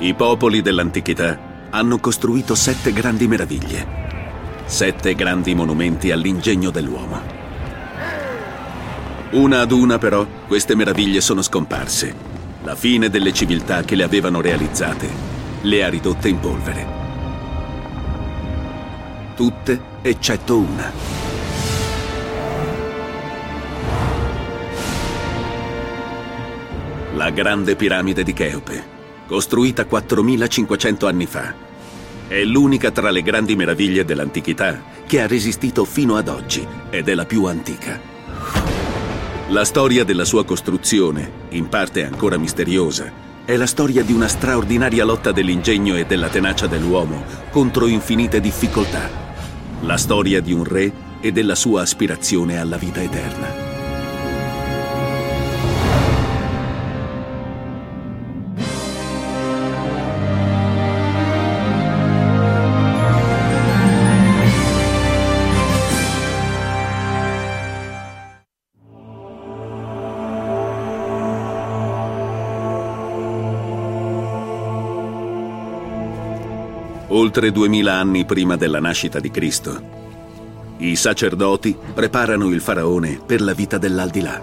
I popoli dell'antichità hanno costruito sette grandi meraviglie, sette grandi monumenti all'ingegno dell'uomo. Una ad una però queste meraviglie sono scomparse. La fine delle civiltà che le avevano realizzate le ha ridotte in polvere. Tutte eccetto una. La grande piramide di Cheope costruita 4500 anni fa. È l'unica tra le grandi meraviglie dell'antichità che ha resistito fino ad oggi ed è la più antica. La storia della sua costruzione, in parte ancora misteriosa, è la storia di una straordinaria lotta dell'ingegno e della tenacia dell'uomo contro infinite difficoltà. La storia di un re e della sua aspirazione alla vita eterna. Oltre duemila anni prima della nascita di Cristo. I sacerdoti preparano il faraone per la vita dell'aldilà.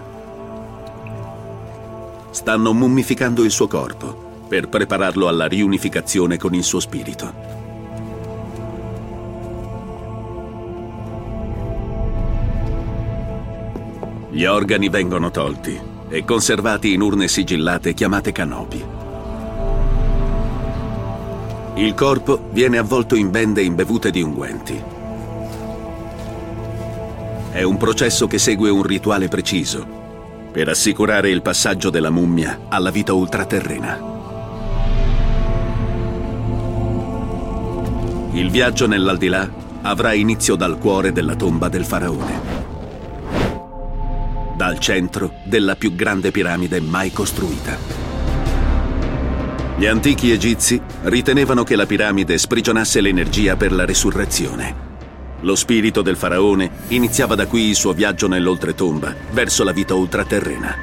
Stanno mummificando il suo corpo per prepararlo alla riunificazione con il suo spirito. Gli organi vengono tolti e conservati in urne sigillate chiamate canopi. Il corpo viene avvolto in bende imbevute di unguenti. È un processo che segue un rituale preciso per assicurare il passaggio della mummia alla vita ultraterrena. Il viaggio nell'aldilà avrà inizio dal cuore della tomba del faraone, dal centro della più grande piramide mai costruita. Gli antichi egizi ritenevano che la piramide sprigionasse l'energia per la resurrezione. Lo spirito del faraone iniziava da qui il suo viaggio nell'oltretomba, verso la vita ultraterrena,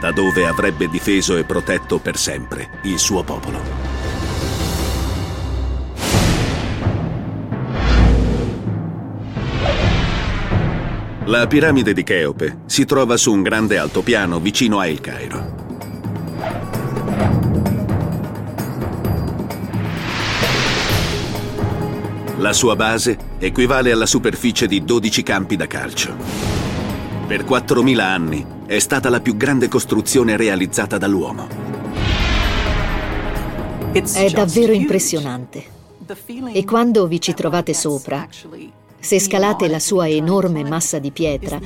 da dove avrebbe difeso e protetto per sempre il suo popolo. La piramide di Cheope si trova su un grande altopiano vicino a El Cairo. La sua base equivale alla superficie di 12 campi da calcio. Per 4.000 anni è stata la più grande costruzione realizzata dall'uomo. È davvero impressionante. E quando vi ci trovate sopra, se scalate la sua enorme massa di pietra,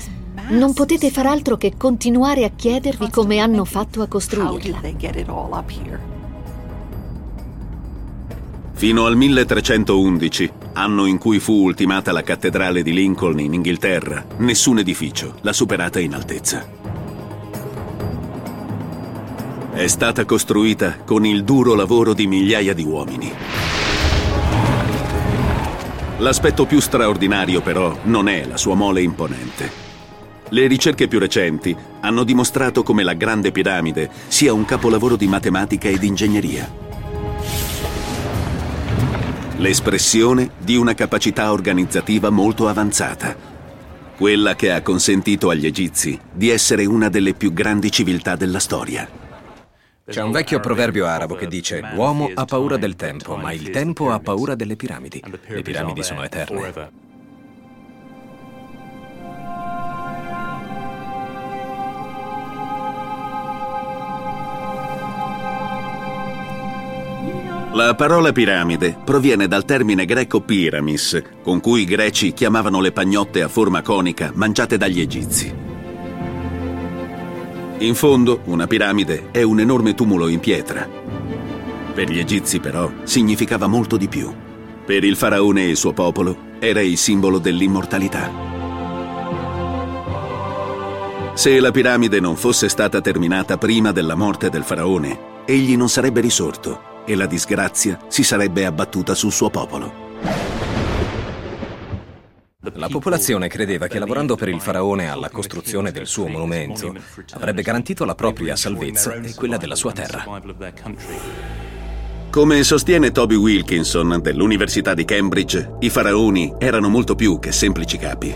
non potete far altro che continuare a chiedervi come hanno fatto a costruirla. Fino al 1311, anno in cui fu ultimata la cattedrale di Lincoln in Inghilterra, nessun edificio l'ha superata in altezza. È stata costruita con il duro lavoro di migliaia di uomini. L'aspetto più straordinario però non è la sua mole imponente. Le ricerche più recenti hanno dimostrato come la Grande Piramide sia un capolavoro di matematica ed ingegneria l'espressione di una capacità organizzativa molto avanzata, quella che ha consentito agli egizi di essere una delle più grandi civiltà della storia. C'è un vecchio proverbio arabo che dice l'uomo ha paura del tempo, ma il tempo ha paura delle piramidi. Le piramidi sono eterne. La parola piramide proviene dal termine greco piramis, con cui i greci chiamavano le pagnotte a forma conica mangiate dagli egizi. In fondo, una piramide è un enorme tumulo in pietra. Per gli egizi, però, significava molto di più. Per il faraone e il suo popolo era il simbolo dell'immortalità. Se la piramide non fosse stata terminata prima della morte del faraone, egli non sarebbe risorto e la disgrazia si sarebbe abbattuta sul suo popolo. La popolazione credeva che lavorando per il faraone alla costruzione del suo monumento avrebbe garantito la propria salvezza e quella della sua terra. Come sostiene Toby Wilkinson dell'Università di Cambridge, i faraoni erano molto più che semplici capi.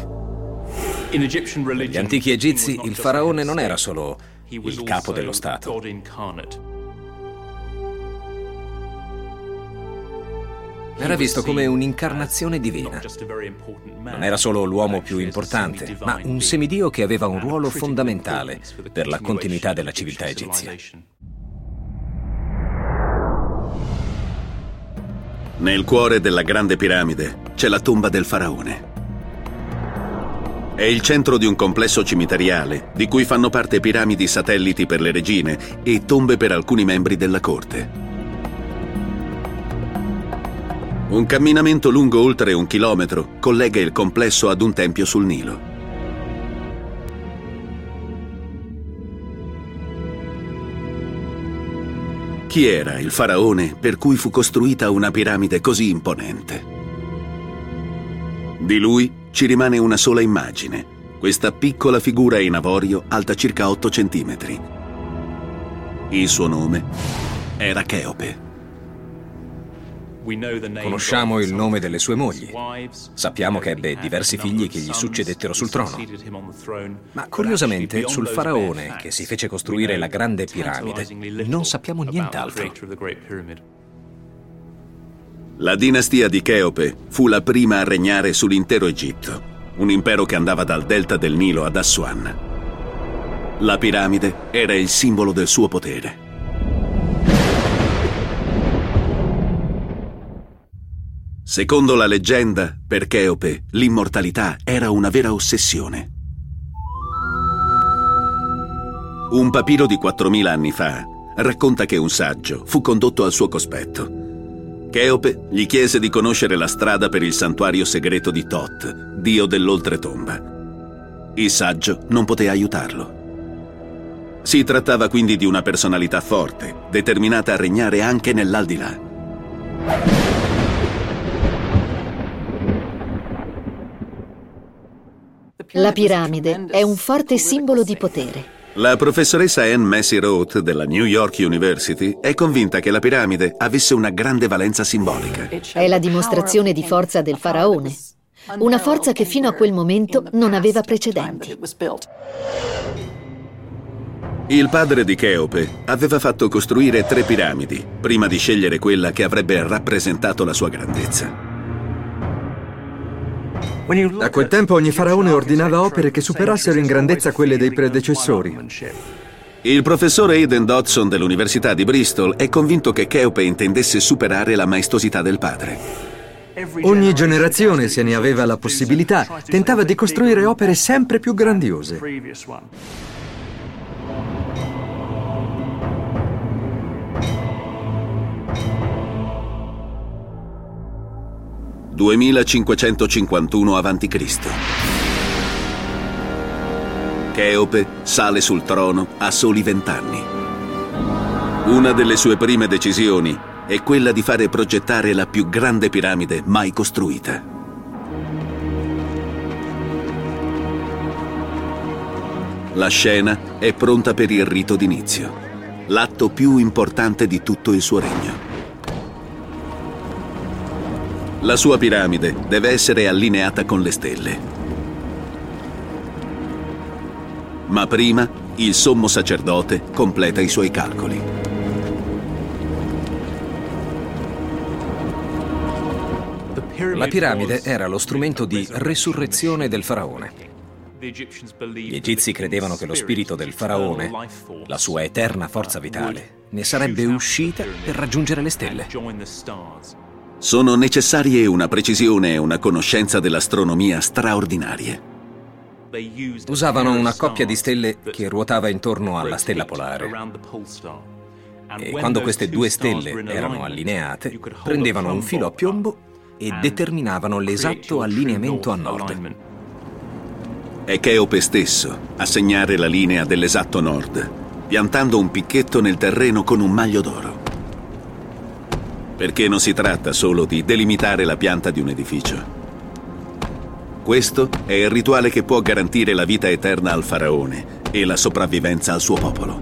Negli antichi egizi il faraone non era solo il capo dello Stato. Era visto come un'incarnazione divina. Non era solo l'uomo più importante, ma un semidio che aveva un ruolo fondamentale per la continuità della civiltà egizia. Nel cuore della grande piramide c'è la tomba del faraone. È il centro di un complesso cimiteriale, di cui fanno parte piramidi satelliti per le regine e tombe per alcuni membri della corte. Un camminamento lungo oltre un chilometro collega il complesso ad un tempio sul Nilo. Chi era il faraone per cui fu costruita una piramide così imponente? Di lui ci rimane una sola immagine, questa piccola figura in avorio alta circa 8 centimetri. Il suo nome era Cheope. Conosciamo il nome delle sue mogli. Sappiamo che ebbe diversi figli che gli succedettero sul trono. Ma curiosamente, sul faraone che si fece costruire la grande piramide, non sappiamo nient'altro. La dinastia di Cheope fu la prima a regnare sull'intero Egitto, un impero che andava dal delta del Nilo ad Assuan. La piramide era il simbolo del suo potere. Secondo la leggenda, per Cheope l'immortalità era una vera ossessione. Un papiro di 4.000 anni fa racconta che un saggio fu condotto al suo cospetto. Cheope gli chiese di conoscere la strada per il santuario segreto di Tot, dio dell'oltretomba. Il saggio non poté aiutarlo. Si trattava quindi di una personalità forte, determinata a regnare anche nell'aldilà. La piramide è un forte simbolo di potere. La professoressa Anne Massey Roth della New York University è convinta che la piramide avesse una grande valenza simbolica. È la dimostrazione di forza del faraone, una forza che fino a quel momento non aveva precedenti. Il padre di Cheope aveva fatto costruire tre piramidi prima di scegliere quella che avrebbe rappresentato la sua grandezza. A quel tempo ogni faraone ordinava opere che superassero in grandezza quelle dei predecessori. Il professore Aidan Dodson dell'Università di Bristol è convinto che Cheope intendesse superare la maestosità del padre. Ogni generazione, se ne aveva la possibilità, tentava di costruire opere sempre più grandiose. 2551 a.C. Cheope sale sul trono a soli vent'anni. Una delle sue prime decisioni è quella di fare progettare la più grande piramide mai costruita. La scena è pronta per il rito d'inizio, l'atto più importante di tutto il suo regno. La sua piramide deve essere allineata con le stelle. Ma prima il sommo sacerdote completa i suoi calcoli. La piramide era lo strumento di resurrezione del faraone. Gli egizi credevano che lo spirito del faraone, la sua eterna forza vitale, ne sarebbe uscita per raggiungere le stelle. Sono necessarie una precisione e una conoscenza dell'astronomia straordinarie. Usavano una coppia di stelle che ruotava intorno alla stella polare. E quando queste due stelle erano allineate, prendevano un filo a piombo e determinavano l'esatto allineamento a nord. È Cheope stesso a segnare la linea dell'esatto nord, piantando un picchetto nel terreno con un maglio d'oro perché non si tratta solo di delimitare la pianta di un edificio. Questo è il rituale che può garantire la vita eterna al faraone e la sopravvivenza al suo popolo.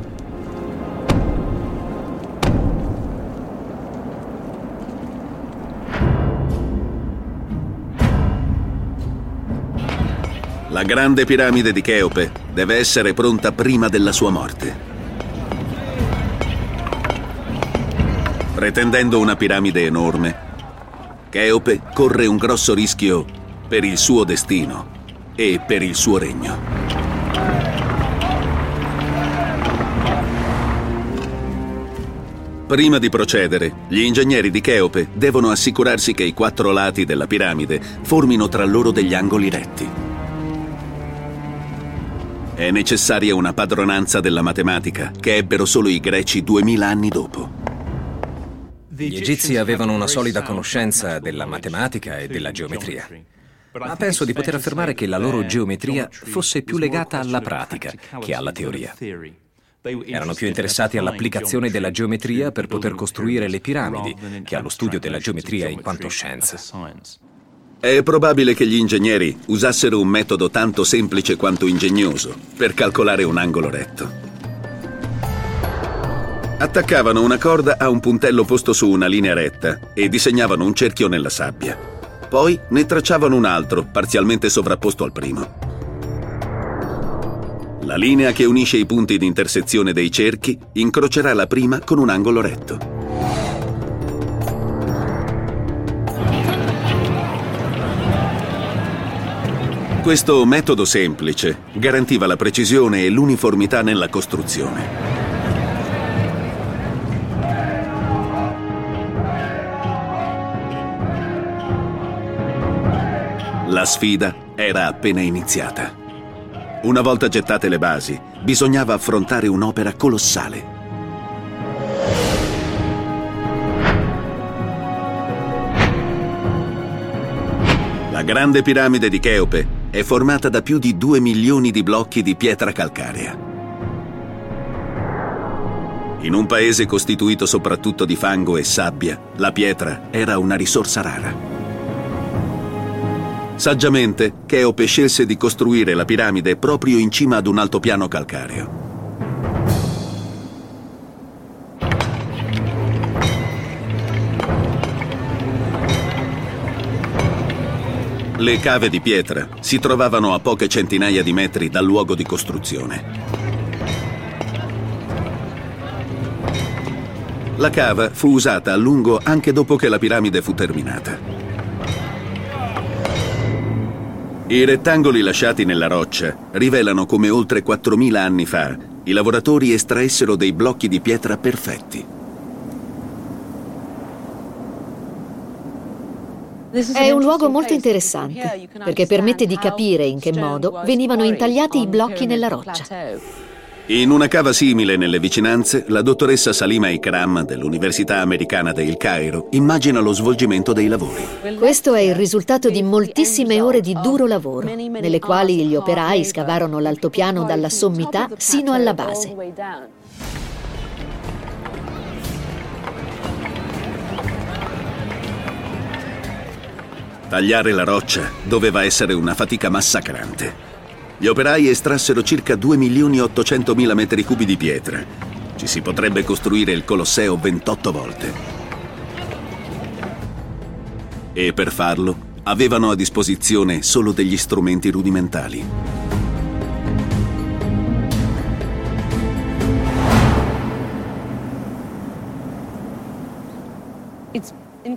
La grande piramide di Cheope deve essere pronta prima della sua morte. Pretendendo una piramide enorme, Cheope corre un grosso rischio per il suo destino e per il suo regno. Prima di procedere, gli ingegneri di Cheope devono assicurarsi che i quattro lati della piramide formino tra loro degli angoli retti. È necessaria una padronanza della matematica che ebbero solo i greci duemila anni dopo. Gli egizi avevano una solida conoscenza della matematica e della geometria. Ma penso di poter affermare che la loro geometria fosse più legata alla pratica che alla teoria. Erano più interessati all'applicazione della geometria per poter costruire le piramidi che allo studio della geometria in quanto scienza. È probabile che gli ingegneri usassero un metodo tanto semplice quanto ingegnoso per calcolare un angolo retto. Attaccavano una corda a un puntello posto su una linea retta e disegnavano un cerchio nella sabbia. Poi ne tracciavano un altro, parzialmente sovrapposto al primo. La linea che unisce i punti di intersezione dei cerchi incrocerà la prima con un angolo retto. Questo metodo semplice garantiva la precisione e l'uniformità nella costruzione. La sfida era appena iniziata. Una volta gettate le basi, bisognava affrontare un'opera colossale. La grande piramide di Cheope è formata da più di 2 milioni di blocchi di pietra calcarea. In un paese costituito soprattutto di fango e sabbia, la pietra era una risorsa rara. Saggiamente, Cheope scelse di costruire la piramide proprio in cima ad un altopiano calcareo. Le cave di pietra si trovavano a poche centinaia di metri dal luogo di costruzione. La cava fu usata a lungo anche dopo che la piramide fu terminata. I rettangoli lasciati nella roccia rivelano come oltre 4.000 anni fa i lavoratori estraessero dei blocchi di pietra perfetti. È un luogo molto interessante perché permette di capire in che modo venivano intagliati i blocchi nella roccia. In una cava simile nelle vicinanze, la dottoressa Salima Ikram dell'Università Americana del Cairo immagina lo svolgimento dei lavori. Questo è il risultato di moltissime ore di duro lavoro, nelle quali gli operai scavarono l'altopiano dalla sommità sino alla base. Tagliare la roccia doveva essere una fatica massacrante. Gli operai estrassero circa 2.800.000 metri cubi di pietra. Ci si potrebbe costruire il Colosseo 28 volte. E per farlo avevano a disposizione solo degli strumenti rudimentali.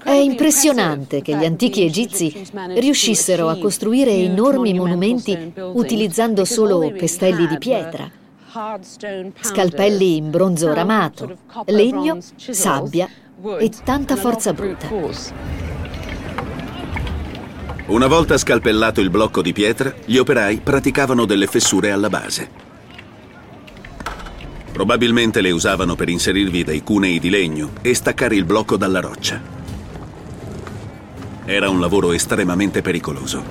È impressionante che gli antichi egizi riuscissero a costruire enormi monumenti utilizzando solo pestelli di pietra, scalpelli in bronzo ramato, legno, sabbia e tanta forza bruta. Una volta scalpellato il blocco di pietra, gli operai praticavano delle fessure alla base. Probabilmente le usavano per inserirvi dei cunei di legno e staccare il blocco dalla roccia. Era un lavoro estremamente pericoloso.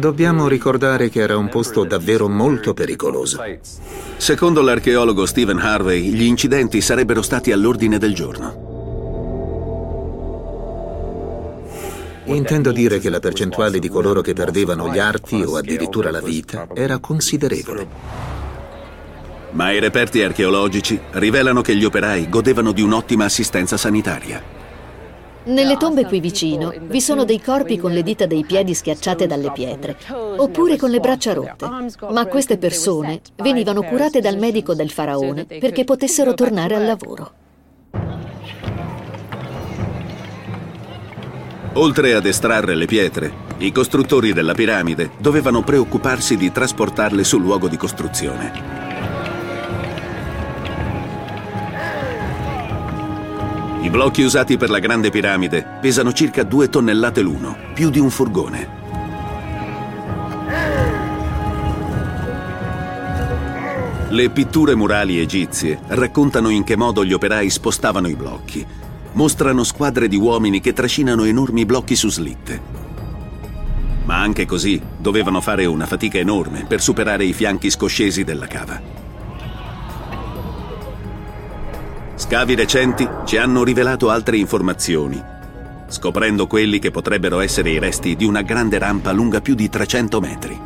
Dobbiamo ricordare che era un posto davvero molto pericoloso. Secondo l'archeologo Stephen Harvey, gli incidenti sarebbero stati all'ordine del giorno. Intendo dire che la percentuale di coloro che perdevano gli arti o addirittura la vita era considerevole. Ma i reperti archeologici rivelano che gli operai godevano di un'ottima assistenza sanitaria. Nelle tombe qui vicino vi sono dei corpi con le dita dei piedi schiacciate dalle pietre, oppure con le braccia rotte. Ma queste persone venivano curate dal medico del faraone perché potessero tornare al lavoro. Oltre ad estrarre le pietre, i costruttori della piramide dovevano preoccuparsi di trasportarle sul luogo di costruzione. I blocchi usati per la Grande Piramide pesano circa due tonnellate l'uno, più di un furgone. Le pitture murali egizie raccontano in che modo gli operai spostavano i blocchi. Mostrano squadre di uomini che trascinano enormi blocchi su slitte. Ma anche così dovevano fare una fatica enorme per superare i fianchi scoscesi della cava. Scavi recenti ci hanno rivelato altre informazioni, scoprendo quelli che potrebbero essere i resti di una grande rampa lunga più di 300 metri.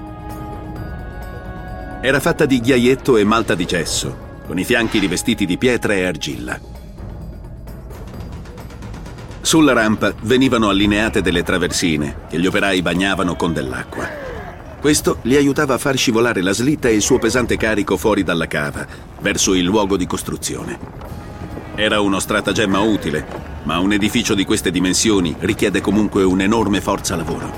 Era fatta di ghiaietto e malta di gesso, con i fianchi rivestiti di pietra e argilla. Sulla rampa venivano allineate delle traversine che gli operai bagnavano con dell'acqua. Questo li aiutava a far scivolare la slitta e il suo pesante carico fuori dalla cava, verso il luogo di costruzione. Era uno stratagemma utile, ma un edificio di queste dimensioni richiede comunque un'enorme forza lavoro.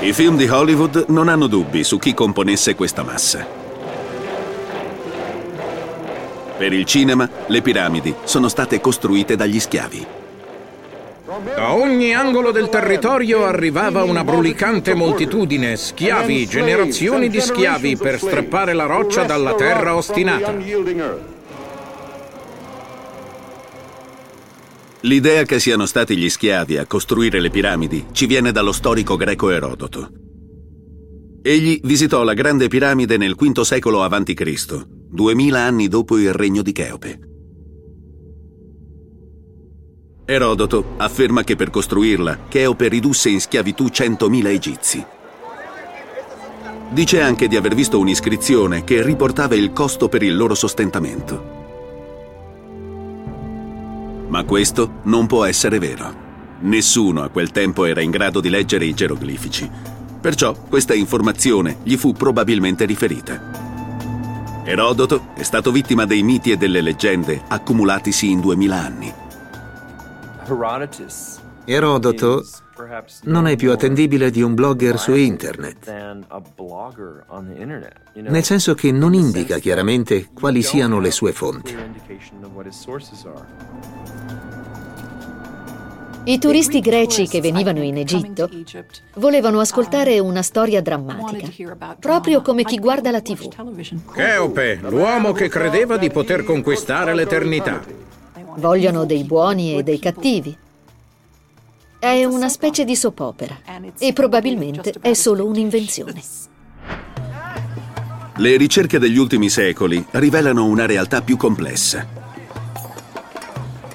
I film di Hollywood non hanno dubbi su chi componesse questa massa. Per il cinema, le piramidi sono state costruite dagli schiavi. Da ogni angolo del territorio arrivava una brulicante moltitudine, schiavi, generazioni di schiavi per strappare la roccia dalla terra ostinata. L'idea che siano stati gli schiavi a costruire le piramidi ci viene dallo storico greco Erodoto. Egli visitò la grande piramide nel V secolo a.C., duemila anni dopo il regno di Cheope. Erodoto afferma che per costruirla Cheope ridusse in schiavitù 100.000 egizi. Dice anche di aver visto un'iscrizione che riportava il costo per il loro sostentamento. Ma questo non può essere vero. Nessuno a quel tempo era in grado di leggere i geroglifici. Perciò questa informazione gli fu probabilmente riferita. Erodoto è stato vittima dei miti e delle leggende accumulatisi in 2000 anni. Erodoto non è più attendibile di un blogger su internet, nel senso che non indica chiaramente quali siano le sue fonti. I turisti greci che venivano in Egitto volevano ascoltare una storia drammatica, proprio come chi guarda la TV. Cheope, l'uomo che credeva di poter conquistare l'eternità. Vogliono dei buoni e dei cattivi. È una specie di soppopera e probabilmente è solo un'invenzione. Le ricerche degli ultimi secoli rivelano una realtà più complessa.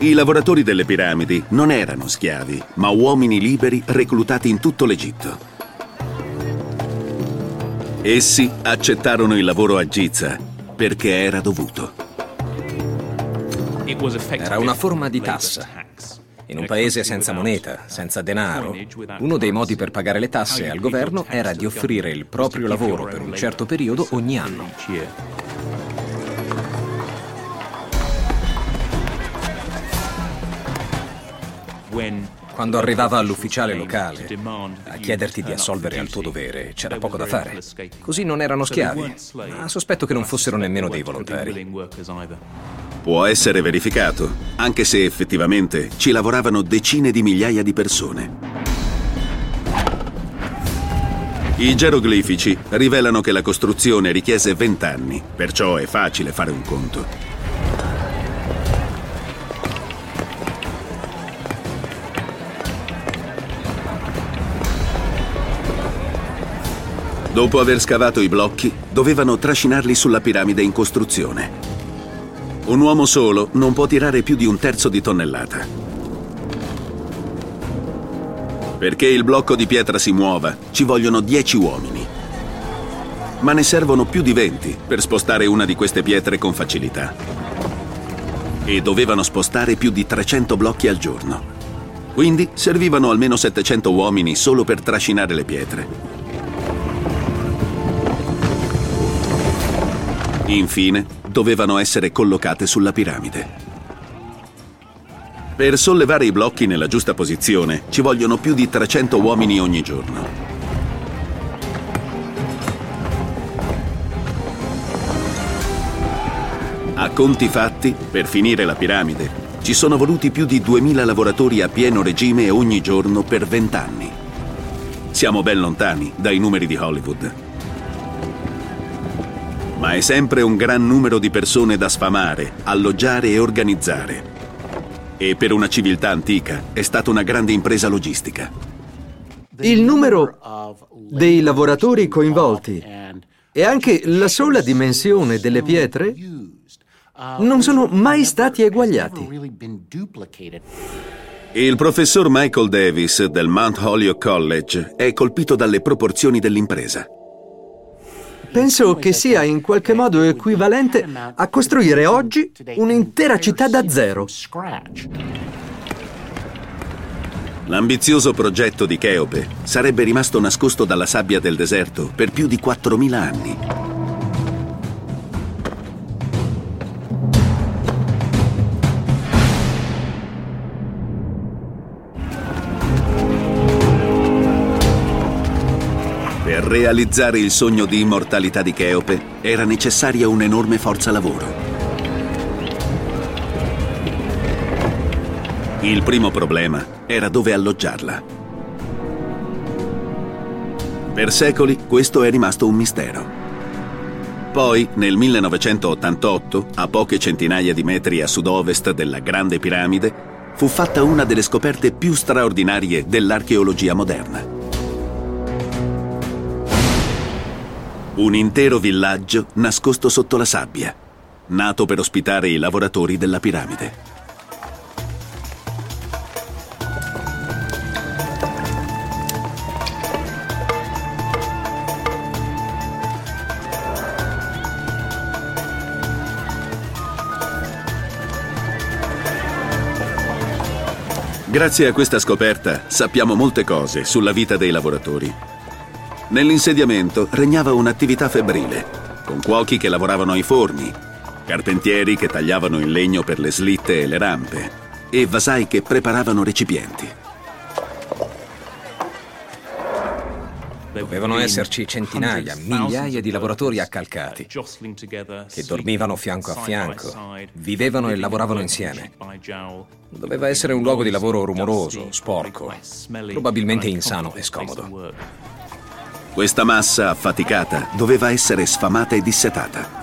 I lavoratori delle piramidi non erano schiavi, ma uomini liberi reclutati in tutto l'Egitto. Essi accettarono il lavoro a Giza perché era dovuto. Era una forma di tassa. In un paese senza moneta, senza denaro, uno dei modi per pagare le tasse al governo era di offrire il proprio lavoro per un certo periodo ogni anno. Quando arrivava all'ufficiale locale a chiederti di assolvere al tuo dovere, c'era poco da fare. Così non erano schiavi, ma sospetto che non fossero nemmeno dei volontari. Può essere verificato, anche se effettivamente ci lavoravano decine di migliaia di persone. I geroglifici rivelano che la costruzione richiese 20 anni, perciò è facile fare un conto. Dopo aver scavato i blocchi, dovevano trascinarli sulla piramide in costruzione. Un uomo solo non può tirare più di un terzo di tonnellata. Perché il blocco di pietra si muova, ci vogliono 10 uomini. ma ne servono più di 20 per spostare una di queste pietre con facilità. E dovevano spostare più di 300 blocchi al giorno. Quindi servivano almeno 700 uomini solo per trascinare le pietre. Infine, dovevano essere collocate sulla piramide. Per sollevare i blocchi nella giusta posizione ci vogliono più di 300 uomini ogni giorno. A conti fatti, per finire la piramide, ci sono voluti più di 2000 lavoratori a pieno regime ogni giorno per 20 anni. Siamo ben lontani dai numeri di Hollywood. Ma è sempre un gran numero di persone da sfamare, alloggiare e organizzare. E per una civiltà antica è stata una grande impresa logistica. Il numero dei lavoratori coinvolti e anche la sola dimensione delle pietre non sono mai stati eguagliati. Il professor Michael Davis del Mount Holyoke College è colpito dalle proporzioni dell'impresa. Penso che sia in qualche modo equivalente a costruire oggi un'intera città da zero. L'ambizioso progetto di Cheope sarebbe rimasto nascosto dalla sabbia del deserto per più di 4.000 anni. Realizzare il sogno di immortalità di Cheope era necessaria un'enorme forza lavoro. Il primo problema era dove alloggiarla. Per secoli questo è rimasto un mistero. Poi, nel 1988, a poche centinaia di metri a sud-ovest della Grande Piramide, fu fatta una delle scoperte più straordinarie dell'archeologia moderna. Un intero villaggio nascosto sotto la sabbia, nato per ospitare i lavoratori della piramide. Grazie a questa scoperta sappiamo molte cose sulla vita dei lavoratori. Nell'insediamento regnava un'attività febbrile, con cuochi che lavoravano ai forni, carpentieri che tagliavano il legno per le slitte e le rampe e vasai che preparavano recipienti. Dovevano esserci centinaia, migliaia di lavoratori accalcati che dormivano fianco a fianco, vivevano e lavoravano insieme. Doveva essere un luogo di lavoro rumoroso, sporco, probabilmente insano e scomodo. Questa massa affaticata doveva essere sfamata e dissetata.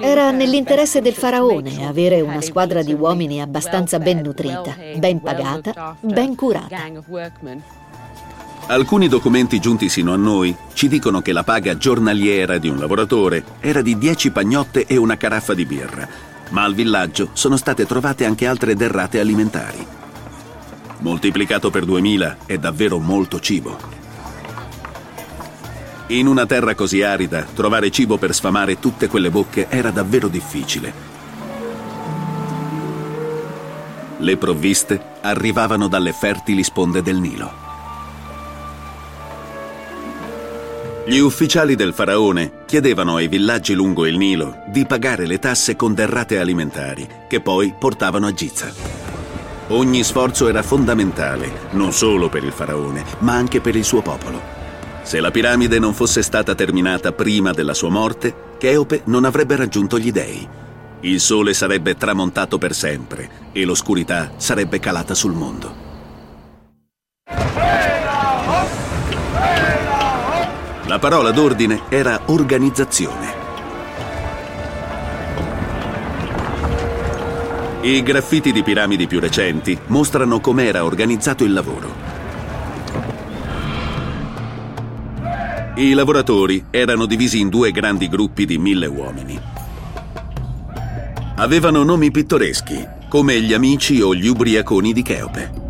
Era nell'interesse del faraone avere una squadra di uomini abbastanza ben nutrita, ben pagata, ben curata. Alcuni documenti giunti sino a noi ci dicono che la paga giornaliera di un lavoratore era di 10 pagnotte e una caraffa di birra, ma al villaggio sono state trovate anche altre derrate alimentari. Moltiplicato per 2000 è davvero molto cibo. In una terra così arida, trovare cibo per sfamare tutte quelle bocche era davvero difficile. Le provviste arrivavano dalle fertili sponde del Nilo. Gli ufficiali del faraone chiedevano ai villaggi lungo il Nilo di pagare le tasse con derrate alimentari, che poi portavano a Giza. Ogni sforzo era fondamentale, non solo per il faraone, ma anche per il suo popolo. Se la piramide non fosse stata terminata prima della sua morte, Cheope non avrebbe raggiunto gli dei. Il sole sarebbe tramontato per sempre e l'oscurità sarebbe calata sul mondo. La parola d'ordine era organizzazione. I graffiti di piramidi più recenti mostrano com'era organizzato il lavoro. I lavoratori erano divisi in due grandi gruppi di mille uomini. Avevano nomi pittoreschi, come gli amici o gli ubriaconi di Cheope.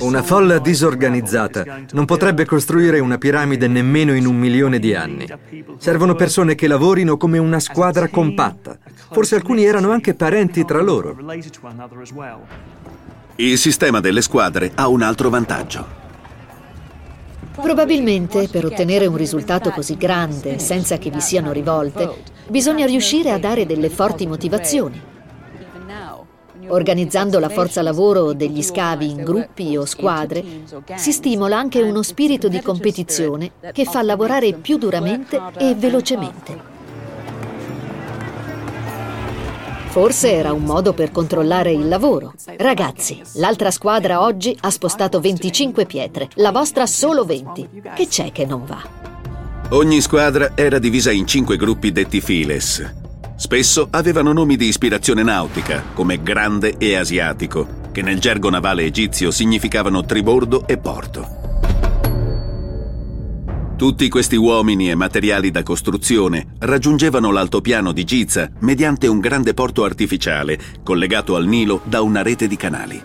Una folla disorganizzata non potrebbe costruire una piramide nemmeno in un milione di anni. Servono persone che lavorino come una squadra compatta. Forse alcuni erano anche parenti tra loro. Il sistema delle squadre ha un altro vantaggio. Probabilmente per ottenere un risultato così grande senza che vi siano rivolte, bisogna riuscire a dare delle forti motivazioni. Organizzando la forza lavoro degli scavi in gruppi o squadre, si stimola anche uno spirito di competizione che fa lavorare più duramente e velocemente. Forse era un modo per controllare il lavoro. Ragazzi, l'altra squadra oggi ha spostato 25 pietre, la vostra solo 20. Che c'è che non va? Ogni squadra era divisa in cinque gruppi detti files. Spesso avevano nomi di ispirazione nautica, come grande e asiatico, che nel gergo navale egizio significavano tribordo e porto. Tutti questi uomini e materiali da costruzione raggiungevano l'altopiano di Giza mediante un grande porto artificiale collegato al Nilo da una rete di canali.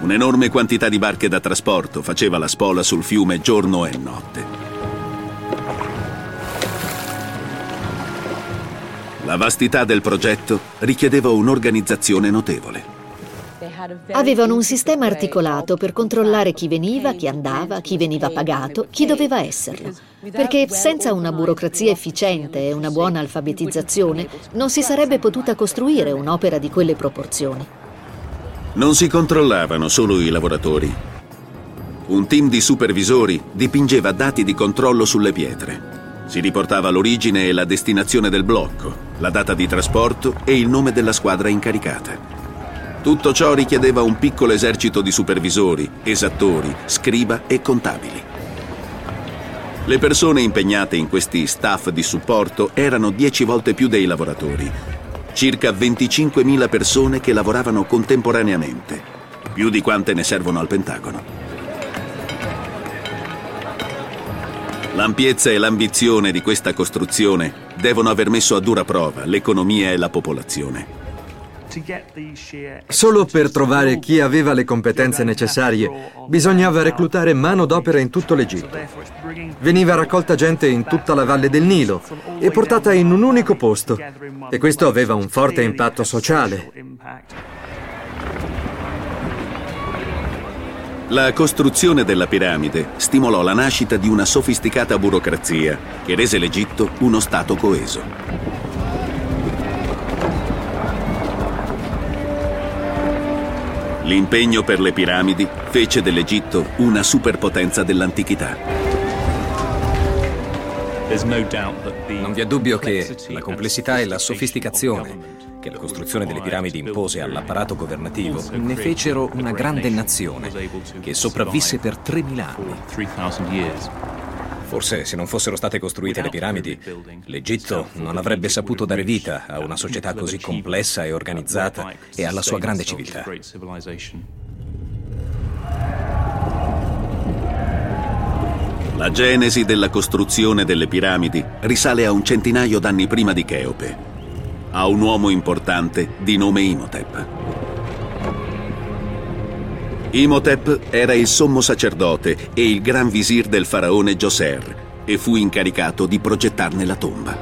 Un'enorme quantità di barche da trasporto faceva la spola sul fiume giorno e notte. La vastità del progetto richiedeva un'organizzazione notevole. Avevano un sistema articolato per controllare chi veniva, chi andava, chi veniva pagato, chi doveva esserlo. Perché senza una burocrazia efficiente e una buona alfabetizzazione non si sarebbe potuta costruire un'opera di quelle proporzioni. Non si controllavano solo i lavoratori. Un team di supervisori dipingeva dati di controllo sulle pietre. Si riportava l'origine e la destinazione del blocco, la data di trasporto e il nome della squadra incaricata. Tutto ciò richiedeva un piccolo esercito di supervisori, esattori, scriba e contabili. Le persone impegnate in questi staff di supporto erano dieci volte più dei lavoratori. Circa 25.000 persone che lavoravano contemporaneamente, più di quante ne servono al Pentagono. L'ampiezza e l'ambizione di questa costruzione devono aver messo a dura prova l'economia e la popolazione. Solo per trovare chi aveva le competenze necessarie bisognava reclutare manodopera in tutto l'Egitto. Veniva raccolta gente in tutta la valle del Nilo e portata in un unico posto e questo aveva un forte impatto sociale. La costruzione della piramide stimolò la nascita di una sofisticata burocrazia che rese l'Egitto uno Stato coeso. L'impegno per le piramidi fece dell'Egitto una superpotenza dell'antichità. Non vi è dubbio che la complessità e la sofisticazione che la costruzione delle piramidi impose all'apparato governativo ne fecero una grande nazione che sopravvisse per 3.000 anni. Forse se non fossero state costruite le piramidi, l'Egitto non avrebbe saputo dare vita a una società così complessa e organizzata e alla sua grande civiltà. La genesi della costruzione delle piramidi risale a un centinaio d'anni prima di Cheope, a un uomo importante di nome Imhotep. Imhotep era il sommo sacerdote e il gran visir del faraone Djoser e fu incaricato di progettarne la tomba.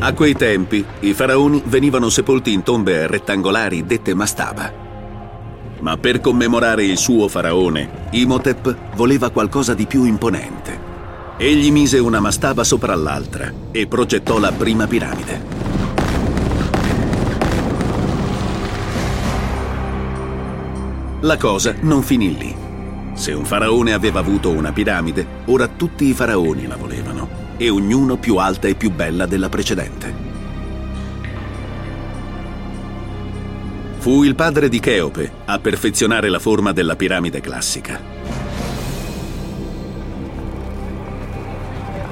A quei tempi i faraoni venivano sepolti in tombe rettangolari dette mastaba. Ma per commemorare il suo faraone, Imhotep voleva qualcosa di più imponente. Egli mise una mastaba sopra l'altra e progettò la prima piramide. La cosa non finì lì. Se un faraone aveva avuto una piramide, ora tutti i faraoni la volevano, e ognuno più alta e più bella della precedente. Fu il padre di Cheope a perfezionare la forma della piramide classica.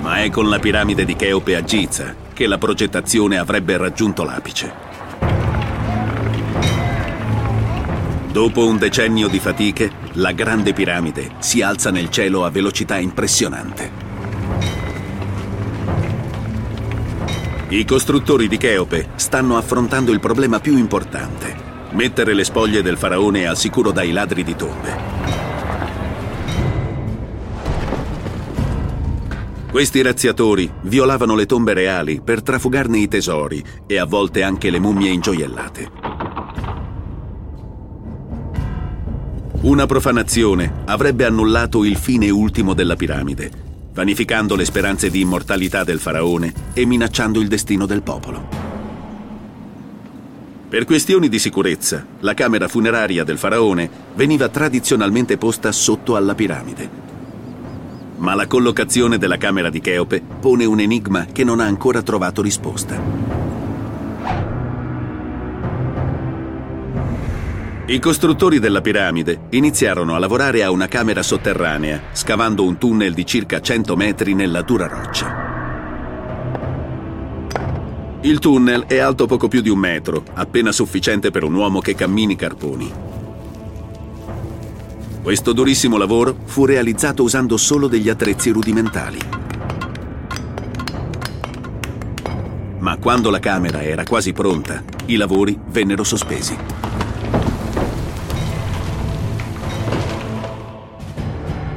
Ma è con la piramide di Cheope a Giza che la progettazione avrebbe raggiunto l'apice. Dopo un decennio di fatiche, la grande piramide si alza nel cielo a velocità impressionante. I costruttori di Cheope stanno affrontando il problema più importante, Mettere le spoglie del faraone al sicuro dai ladri di tombe. Questi razziatori violavano le tombe reali per trafugarne i tesori e a volte anche le mummie ingioiellate. Una profanazione avrebbe annullato il fine ultimo della piramide, vanificando le speranze di immortalità del faraone e minacciando il destino del popolo. Per questioni di sicurezza, la camera funeraria del faraone veniva tradizionalmente posta sotto alla piramide ma la collocazione della camera di Cheope pone un enigma che non ha ancora trovato risposta. I costruttori della piramide iniziarono a lavorare a una camera sotterranea, scavando un tunnel di circa 100 metri nella dura roccia. Il tunnel è alto poco più di un metro, appena sufficiente per un uomo che cammini carponi. Questo durissimo lavoro fu realizzato usando solo degli attrezzi rudimentali. Ma quando la camera era quasi pronta, i lavori vennero sospesi.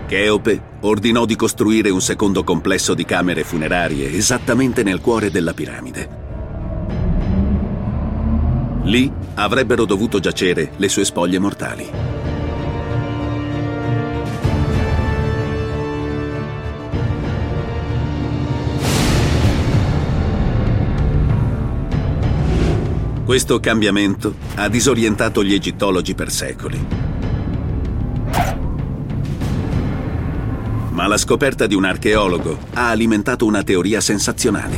Cheope ordinò di costruire un secondo complesso di camere funerarie esattamente nel cuore della piramide. Lì avrebbero dovuto giacere le sue spoglie mortali. Questo cambiamento ha disorientato gli egittologi per secoli. Ma la scoperta di un archeologo ha alimentato una teoria sensazionale.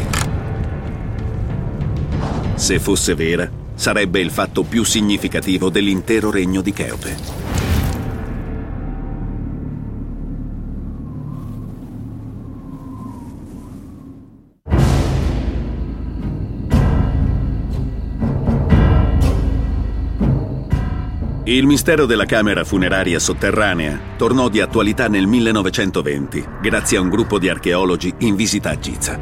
Se fosse vera, sarebbe il fatto più significativo dell'intero regno di Cheope. Il mistero della camera funeraria sotterranea tornò di attualità nel 1920, grazie a un gruppo di archeologi in visita a Giza.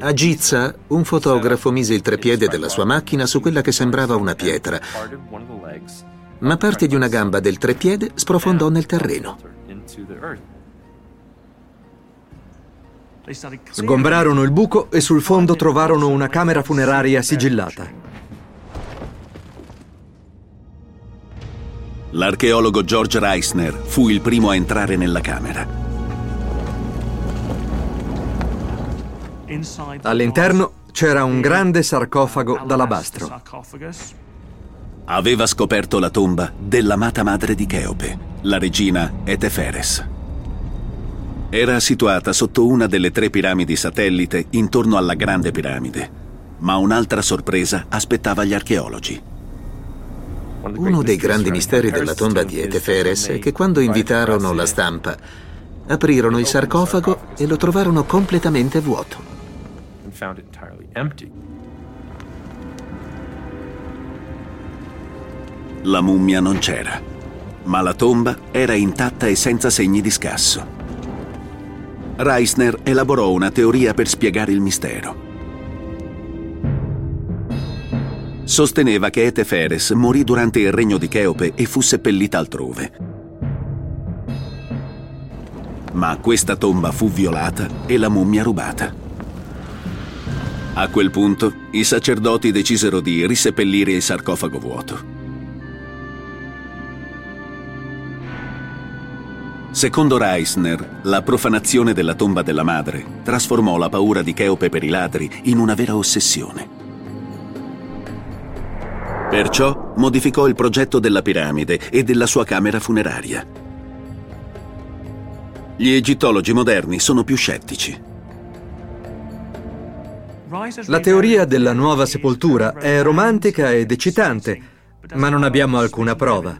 A Giza, un fotografo mise il trepiede della sua macchina su quella che sembrava una pietra, ma parte di una gamba del trepiede sprofondò nel terreno. Sgombrarono il buco e sul fondo trovarono una camera funeraria sigillata. L'archeologo George Reisner fu il primo a entrare nella camera. All'interno c'era un grande sarcofago d'alabastro. Aveva scoperto la tomba dell'amata madre di Cheope, la regina Eteferes. Era situata sotto una delle tre piramidi satellite intorno alla Grande Piramide, ma un'altra sorpresa aspettava gli archeologi. Uno dei grandi misteri della tomba di Eteferes è che quando invitarono la stampa, aprirono il sarcofago e lo trovarono completamente vuoto. La mummia non c'era, ma la tomba era intatta e senza segni di scasso. Reisner elaborò una teoria per spiegare il mistero. Sosteneva che Eteferes morì durante il regno di Cheope e fu seppellita altrove. Ma questa tomba fu violata e la mummia rubata. A quel punto i sacerdoti decisero di riseppellire il sarcofago vuoto. Secondo Reisner, la profanazione della tomba della madre trasformò la paura di Cheope per i ladri in una vera ossessione. Perciò modificò il progetto della piramide e della sua camera funeraria. Gli egittologi moderni sono più scettici. La teoria della nuova sepoltura è romantica ed eccitante, ma non abbiamo alcuna prova.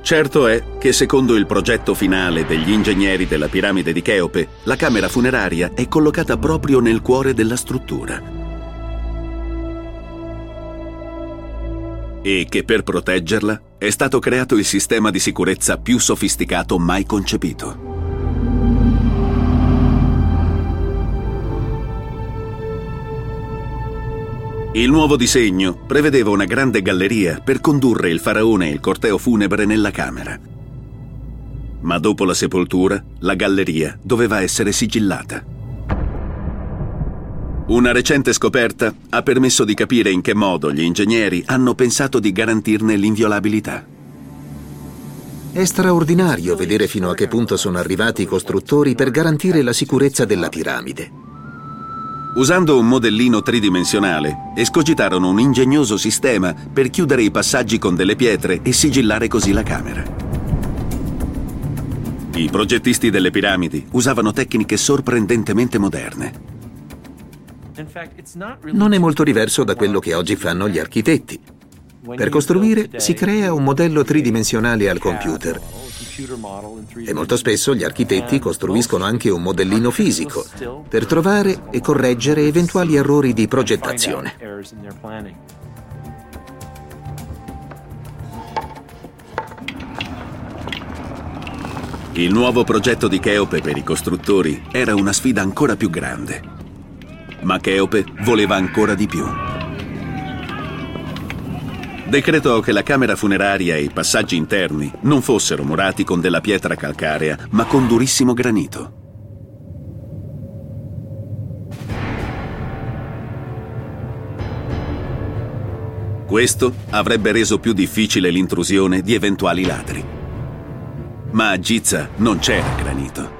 Certo è che secondo il progetto finale degli ingegneri della piramide di Cheope, la camera funeraria è collocata proprio nel cuore della struttura. E che per proteggerla è stato creato il sistema di sicurezza più sofisticato mai concepito. Il nuovo disegno prevedeva una grande galleria per condurre il faraone e il corteo funebre nella camera. Ma dopo la sepoltura, la galleria doveva essere sigillata. Una recente scoperta ha permesso di capire in che modo gli ingegneri hanno pensato di garantirne l'inviolabilità. È straordinario vedere fino a che punto sono arrivati i costruttori per garantire la sicurezza della piramide. Usando un modellino tridimensionale, escogitarono un ingegnoso sistema per chiudere i passaggi con delle pietre e sigillare così la camera. I progettisti delle piramidi usavano tecniche sorprendentemente moderne. Non è molto diverso da quello che oggi fanno gli architetti. Per costruire si crea un modello tridimensionale al computer e molto spesso gli architetti costruiscono anche un modellino fisico per trovare e correggere eventuali errori di progettazione. Il nuovo progetto di Cheope per i costruttori era una sfida ancora più grande. Ma Cheope voleva ancora di più decretò che la camera funeraria e i passaggi interni non fossero murati con della pietra calcarea, ma con durissimo granito. Questo avrebbe reso più difficile l'intrusione di eventuali ladri. Ma a Giza non c'era granito.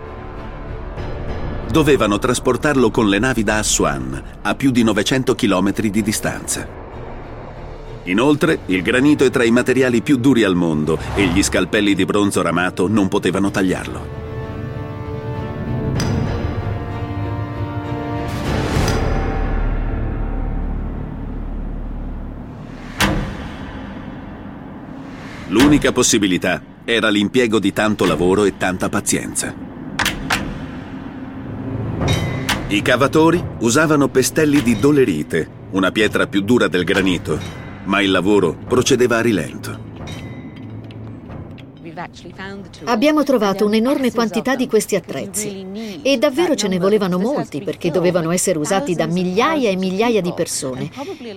Dovevano trasportarlo con le navi da Assuan, a più di 900 km di distanza. Inoltre, il granito è tra i materiali più duri al mondo e gli scalpelli di bronzo ramato non potevano tagliarlo. L'unica possibilità era l'impiego di tanto lavoro e tanta pazienza. I cavatori usavano pestelli di dolerite, una pietra più dura del granito, ma il lavoro procedeva a rilento. Abbiamo trovato un'enorme quantità di questi attrezzi. e davvero ce ne volevano molti perché dovevano essere usati da migliaia e migliaia di persone.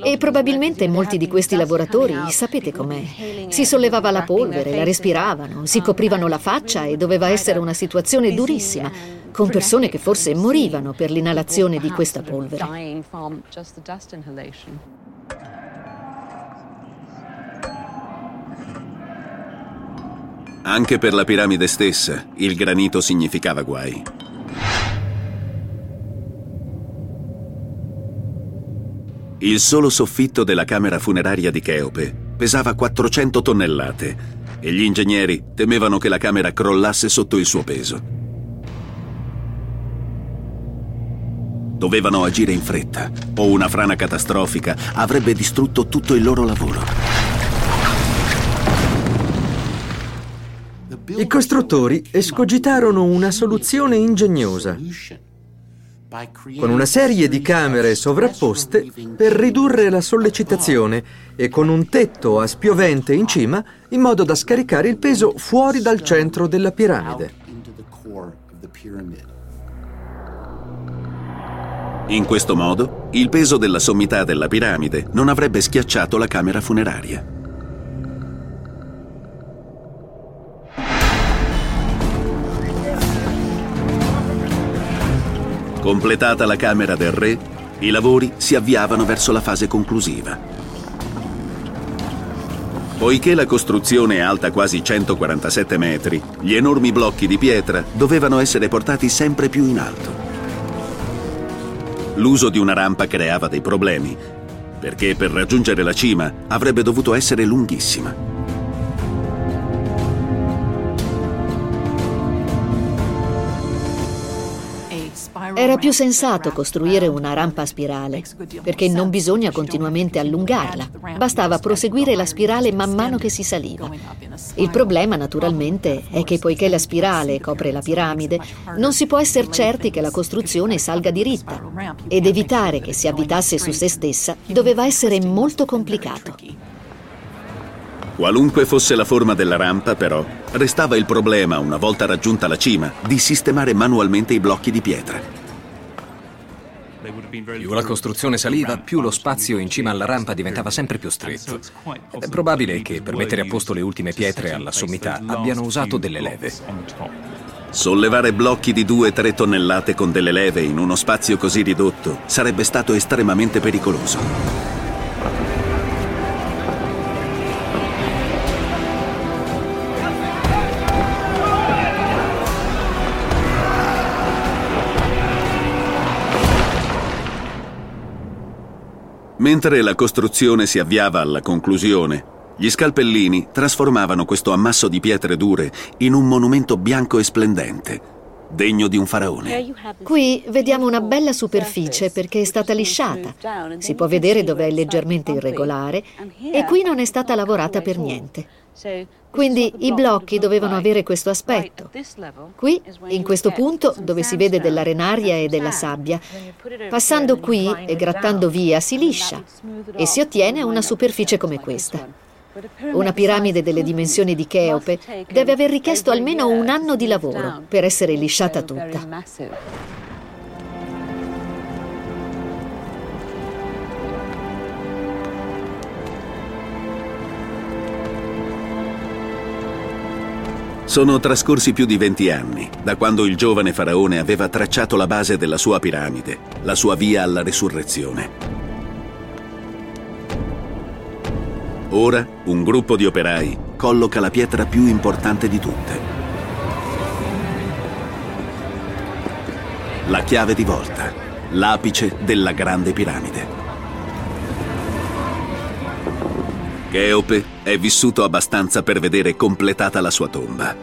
E probabilmente molti di questi lavoratori, sapete com'è, si sollevava la polvere, la respiravano, si coprivano la faccia e doveva essere una situazione durissima con persone che forse morivano per l'inalazione di questa polvere. Anche per la piramide stessa, il granito significava guai. Il solo soffitto della camera funeraria di Cheope pesava 400 tonnellate e gli ingegneri temevano che la camera crollasse sotto il suo peso. Dovevano agire in fretta o una frana catastrofica avrebbe distrutto tutto il loro lavoro. I costruttori escogitarono una soluzione ingegnosa con una serie di camere sovrapposte per ridurre la sollecitazione e con un tetto a spiovente in cima in modo da scaricare il peso fuori dal centro della piramide. In questo modo, il peso della sommità della piramide non avrebbe schiacciato la camera funeraria. Completata la camera del re, i lavori si avviavano verso la fase conclusiva. Poiché la costruzione è alta quasi 147 metri, gli enormi blocchi di pietra dovevano essere portati sempre più in alto. L'uso di una rampa creava dei problemi, perché per raggiungere la cima avrebbe dovuto essere lunghissima. Era più sensato costruire una rampa a spirale, perché non bisogna continuamente allungarla, bastava proseguire la spirale man mano che si saliva. Il problema, naturalmente, è che poiché la spirale copre la piramide, non si può essere certi che la costruzione salga diritta ed evitare che si avvitasse su se stessa doveva essere molto complicato. Qualunque fosse la forma della rampa, però, restava il problema, una volta raggiunta la cima, di sistemare manualmente i blocchi di pietra. Più la costruzione saliva, più lo spazio in cima alla rampa diventava sempre più stretto. È probabile che per mettere a posto le ultime pietre alla sommità abbiano usato delle leve. Sollevare blocchi di 2-3 tonnellate con delle leve in uno spazio così ridotto sarebbe stato estremamente pericoloso. Mentre la costruzione si avviava alla conclusione, gli scalpellini trasformavano questo ammasso di pietre dure in un monumento bianco e splendente, degno di un faraone. Qui vediamo una bella superficie perché è stata lisciata. Si può vedere dove è leggermente irregolare e qui non è stata lavorata per niente. Quindi i blocchi dovevano avere questo aspetto. Qui, in questo punto, dove si vede dell'arenaria e della sabbia, passando qui e grattando via si liscia e si ottiene una superficie come questa. Una piramide delle dimensioni di Cheope deve aver richiesto almeno un anno di lavoro per essere lisciata tutta. Sono trascorsi più di 20 anni da quando il giovane faraone aveva tracciato la base della sua piramide, la sua via alla risurrezione. Ora un gruppo di operai colloca la pietra più importante di tutte. La chiave di volta, l'apice della grande piramide. Cheope è vissuto abbastanza per vedere completata la sua tomba.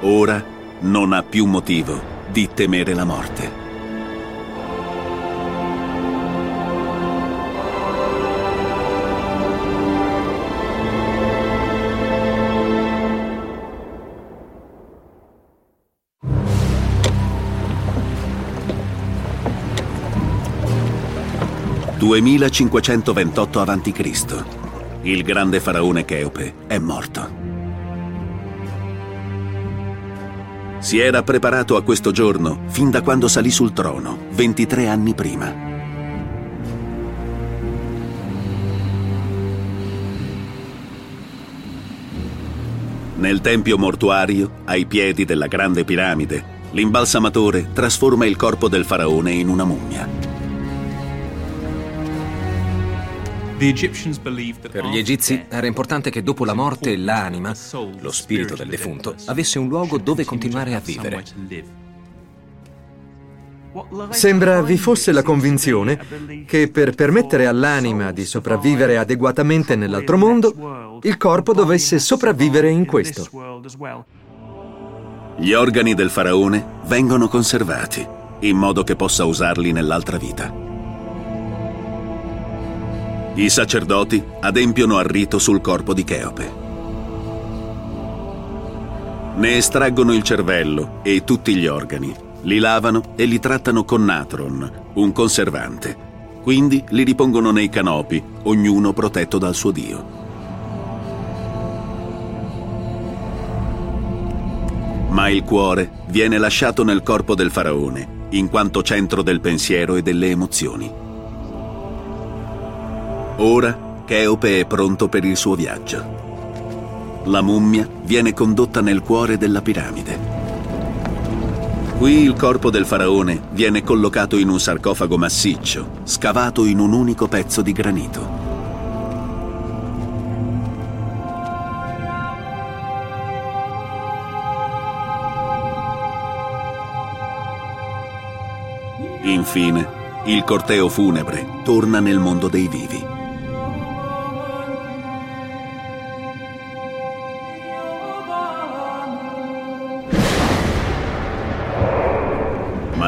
Ora non ha più motivo di temere la morte. 2528 a.C. Il grande faraone Cheope è morto. Si era preparato a questo giorno fin da quando salì sul trono, 23 anni prima. Nel tempio mortuario, ai piedi della grande piramide, l'imbalsamatore trasforma il corpo del faraone in una mummia. Per gli egizi era importante che dopo la morte l'anima, lo spirito del defunto, avesse un luogo dove continuare a vivere. Sembra vi fosse la convinzione che per permettere all'anima di sopravvivere adeguatamente nell'altro mondo, il corpo dovesse sopravvivere in questo. Gli organi del faraone vengono conservati, in modo che possa usarli nell'altra vita. I sacerdoti adempiono al rito sul corpo di Cheope. Ne estraggono il cervello e tutti gli organi, li lavano e li trattano con natron, un conservante. Quindi li ripongono nei canopi, ognuno protetto dal suo dio. Ma il cuore viene lasciato nel corpo del faraone, in quanto centro del pensiero e delle emozioni. Ora Cheope è pronto per il suo viaggio. La mummia viene condotta nel cuore della piramide. Qui il corpo del faraone viene collocato in un sarcofago massiccio, scavato in un unico pezzo di granito. Infine, il corteo funebre torna nel mondo dei vivi.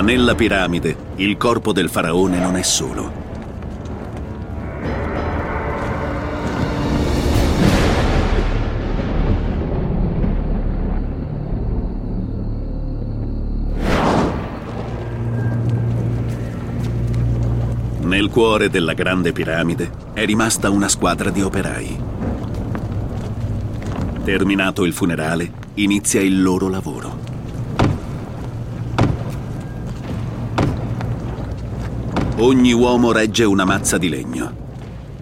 Nella piramide il corpo del faraone non è solo. Nel cuore della grande piramide è rimasta una squadra di operai. Terminato il funerale, inizia il loro lavoro. Ogni uomo regge una mazza di legno.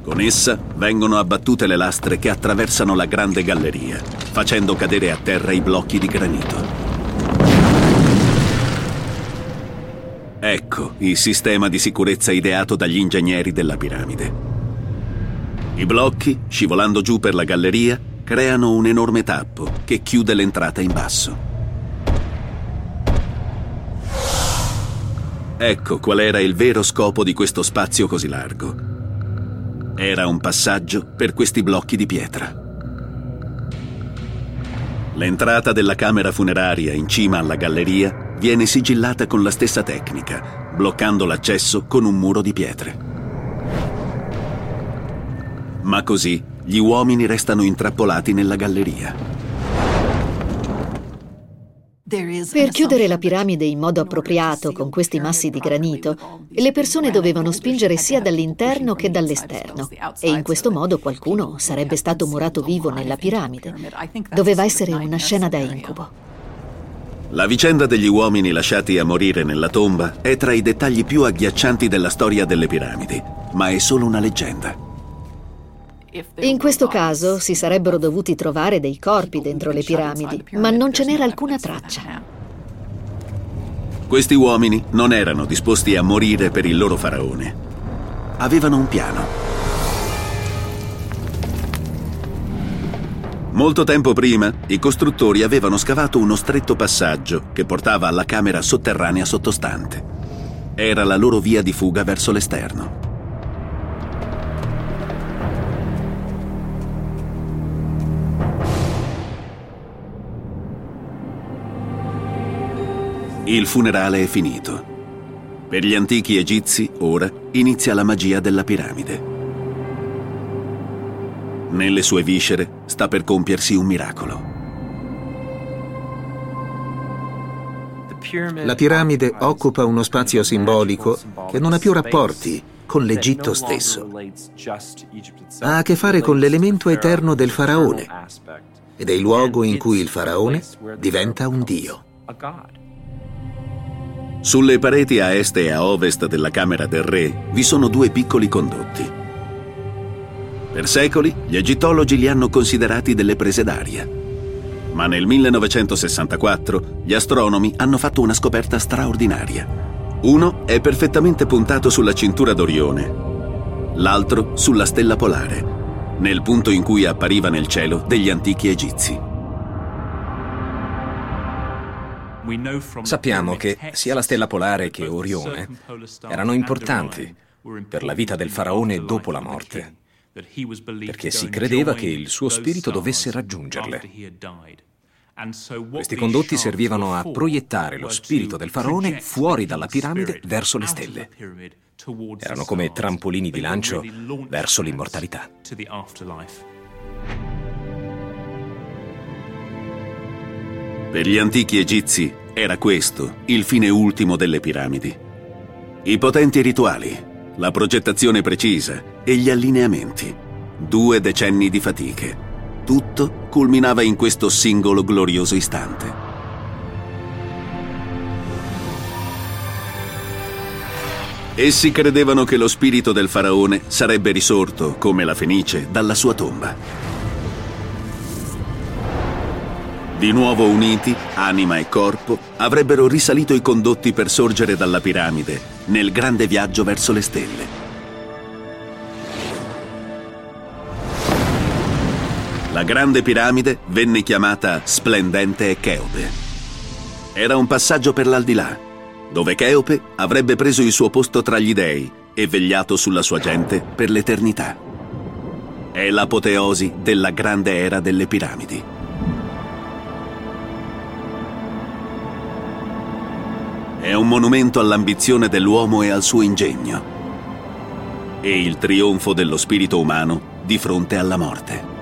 Con essa vengono abbattute le lastre che attraversano la grande galleria, facendo cadere a terra i blocchi di granito. Ecco il sistema di sicurezza ideato dagli ingegneri della piramide. I blocchi, scivolando giù per la galleria, creano un enorme tappo che chiude l'entrata in basso. Ecco qual era il vero scopo di questo spazio così largo. Era un passaggio per questi blocchi di pietra. L'entrata della camera funeraria in cima alla galleria viene sigillata con la stessa tecnica, bloccando l'accesso con un muro di pietre. Ma così gli uomini restano intrappolati nella galleria. Per chiudere la piramide in modo appropriato con questi massi di granito, le persone dovevano spingere sia dall'interno che dall'esterno e in questo modo qualcuno sarebbe stato murato vivo nella piramide. Doveva essere una scena da incubo. La vicenda degli uomini lasciati a morire nella tomba è tra i dettagli più agghiaccianti della storia delle piramidi, ma è solo una leggenda. In questo caso si sarebbero dovuti trovare dei corpi dentro le piramidi, ma non ce n'era alcuna traccia. Questi uomini non erano disposti a morire per il loro faraone. Avevano un piano. Molto tempo prima, i costruttori avevano scavato uno stretto passaggio che portava alla camera sotterranea sottostante. Era la loro via di fuga verso l'esterno. Il funerale è finito. Per gli antichi egizi, ora, inizia la magia della piramide. Nelle sue viscere sta per compiersi un miracolo. La piramide occupa uno spazio simbolico che non ha più rapporti con l'Egitto stesso. Ha a che fare con l'elemento eterno del faraone ed è il luogo in cui il faraone diventa un dio. Sulle pareti a est e a ovest della camera del re vi sono due piccoli condotti. Per secoli gli egittologi li hanno considerati delle prese d'aria. Ma nel 1964 gli astronomi hanno fatto una scoperta straordinaria. Uno è perfettamente puntato sulla cintura d'Orione, l'altro sulla stella polare, nel punto in cui appariva nel cielo degli antichi egizi. Sappiamo che sia la stella polare che Orione erano importanti per la vita del faraone dopo la morte perché si credeva che il suo spirito dovesse raggiungerle. Questi condotti servivano a proiettare lo spirito del faraone fuori dalla piramide verso le stelle. Erano come trampolini di lancio verso l'immortalità. Per gli antichi egizi era questo il fine ultimo delle piramidi. I potenti rituali, la progettazione precisa e gli allineamenti. Due decenni di fatiche. Tutto culminava in questo singolo glorioso istante. Essi credevano che lo spirito del faraone sarebbe risorto, come la fenice, dalla sua tomba. Di nuovo uniti, anima e corpo, avrebbero risalito i condotti per sorgere dalla piramide, nel grande viaggio verso le stelle. La grande piramide venne chiamata Splendente e Cheope. Era un passaggio per l'aldilà, dove Cheope avrebbe preso il suo posto tra gli dei e vegliato sulla sua gente per l'eternità. È l'apoteosi della grande era delle piramidi. È un monumento all'ambizione dell'uomo e al suo ingegno. E il trionfo dello spirito umano di fronte alla morte.